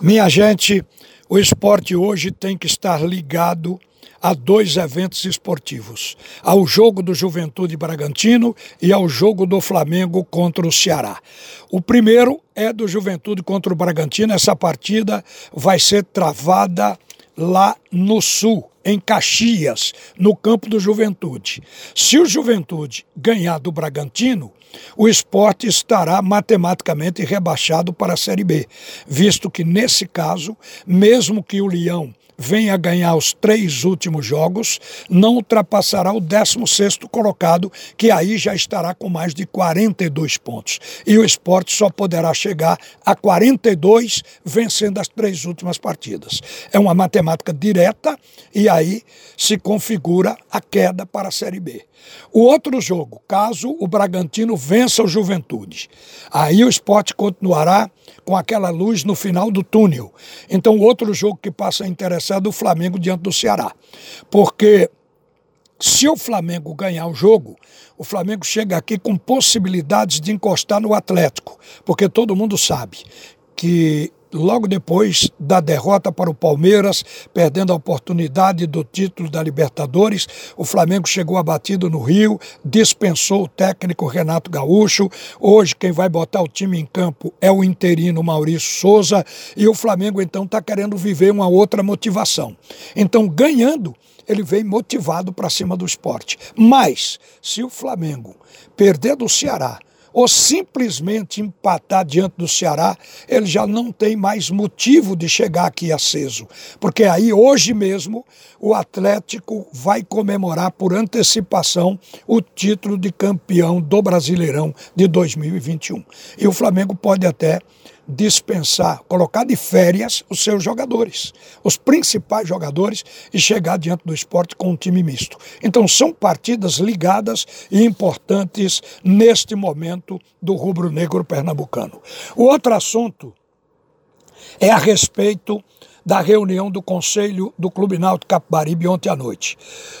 Minha gente, o esporte hoje tem que estar ligado a dois eventos esportivos: ao jogo do Juventude Bragantino e ao jogo do Flamengo contra o Ceará. O primeiro é do Juventude contra o Bragantino. Essa partida vai ser travada lá no sul, em Caxias, no campo do Juventude. Se o Juventude ganhar do Bragantino, o esporte estará matematicamente rebaixado para a Série B, visto que, nesse caso, mesmo que o Leão venha ganhar os três últimos jogos, não ultrapassará o 16º colocado, que aí já estará com mais de 42 pontos. E o esporte só poderá chegar a 42 vencendo as três últimas partidas. É uma matemática direta e aí se configura a queda para a Série B. O outro jogo, caso o Bragantino vença o Juventude, aí o esporte continuará com aquela luz no final do túnel. Então, o outro jogo que passa a interessar é do Flamengo diante do Ceará. Porque se o Flamengo ganhar o jogo, o Flamengo chega aqui com possibilidades de encostar no Atlético, porque todo mundo sabe que logo depois da derrota para o Palmeiras, perdendo a oportunidade do título da Libertadores, o Flamengo chegou abatido no Rio, dispensou o técnico Renato Gaúcho. Hoje quem vai botar o time em campo é o interino Maurício Souza e o Flamengo então está querendo viver uma outra motivação. Então, ganhando, ele vem motivado para cima do esporte. Mas, se o Flamengo perder do Ceará, ou simplesmente empatar diante do Ceará, ele já não tem mais motivo de chegar aqui aceso. Porque aí, hoje mesmo, o Atlético vai comemorar por antecipação o título de campeão do Brasileirão de 2021. E o Flamengo pode até dispensar, colocar de férias os seus jogadores, os principais jogadores, e chegar diante do esporte com um time misto. Então são partidas ligadas e importantes neste momento do rubro-negro pernambucano. O outro assunto é a respeito da reunião do Conselho do Clube Náutico Capibaribe ontem à noite.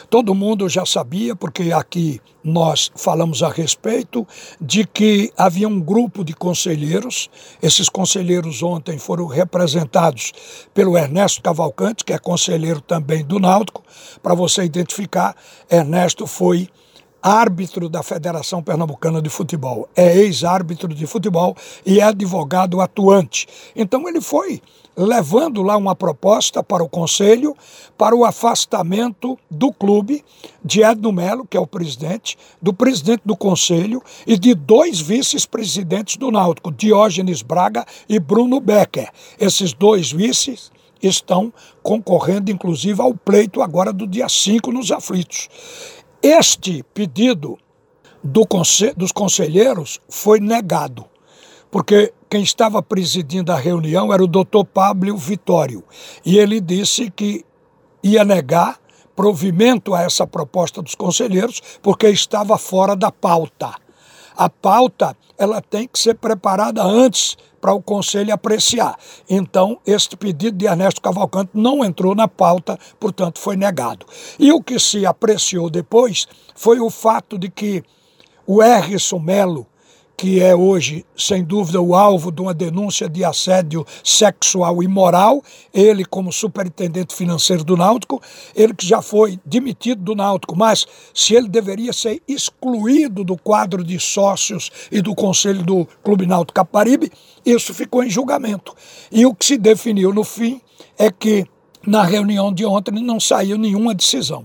Todo mundo já sabia, porque aqui nós falamos a respeito, de que havia um grupo de conselheiros. Esses conselheiros ontem foram representados pelo Ernesto Cavalcante, que é conselheiro também do Náutico. Para você identificar, Ernesto foi árbitro da Federação Pernambucana de Futebol, é ex-árbitro de futebol e é advogado atuante. Então ele foi levando lá uma proposta para o conselho para o afastamento do clube de Edno Melo, que é o presidente, do presidente do conselho e de dois vice-presidentes do Náutico, Diógenes Braga e Bruno Becker. Esses dois vices estão concorrendo inclusive ao pleito agora do dia 5 nos aflitos. Este pedido do conselho, dos conselheiros foi negado, porque quem estava presidindo a reunião era o doutor Pablo Vitório, e ele disse que ia negar provimento a essa proposta dos conselheiros, porque estava fora da pauta. A pauta ela tem que ser preparada antes para o Conselho apreciar. Então, este pedido de Ernesto Cavalcante não entrou na pauta, portanto, foi negado. E o que se apreciou depois foi o fato de que o Errisson Melo, que é hoje, sem dúvida, o alvo de uma denúncia de assédio sexual e moral, ele como superintendente financeiro do Náutico, ele que já foi demitido do Náutico, mas se ele deveria ser excluído do quadro de sócios e do conselho do Clube Náutico Caparibe, isso ficou em julgamento. E o que se definiu no fim é que na reunião de ontem não saiu nenhuma decisão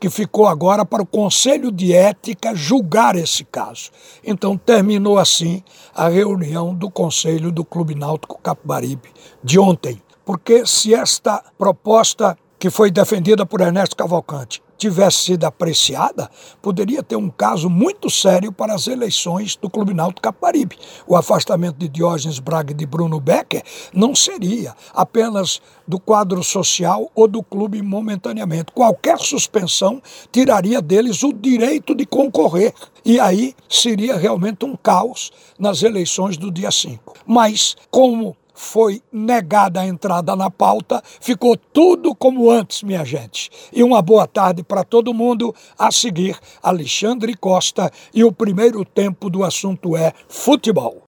que ficou agora para o Conselho de Ética julgar esse caso. Então terminou assim a reunião do Conselho do Clube Náutico Capibaribe de ontem. Porque se esta proposta que foi defendida por Ernesto Cavalcante tivesse sido apreciada, poderia ter um caso muito sério para as eleições do Clube Náutico Caparibe. O afastamento de Diógenes Braga e de Bruno Becker não seria apenas do quadro social ou do clube momentaneamente. Qualquer suspensão tiraria deles o direito de concorrer. E aí seria realmente um caos nas eleições do dia 5. Mas, como foi negada a entrada na pauta, ficou tudo como antes, minha gente. E uma boa tarde para todo mundo. A seguir, Alexandre Costa e o primeiro tempo do assunto é futebol.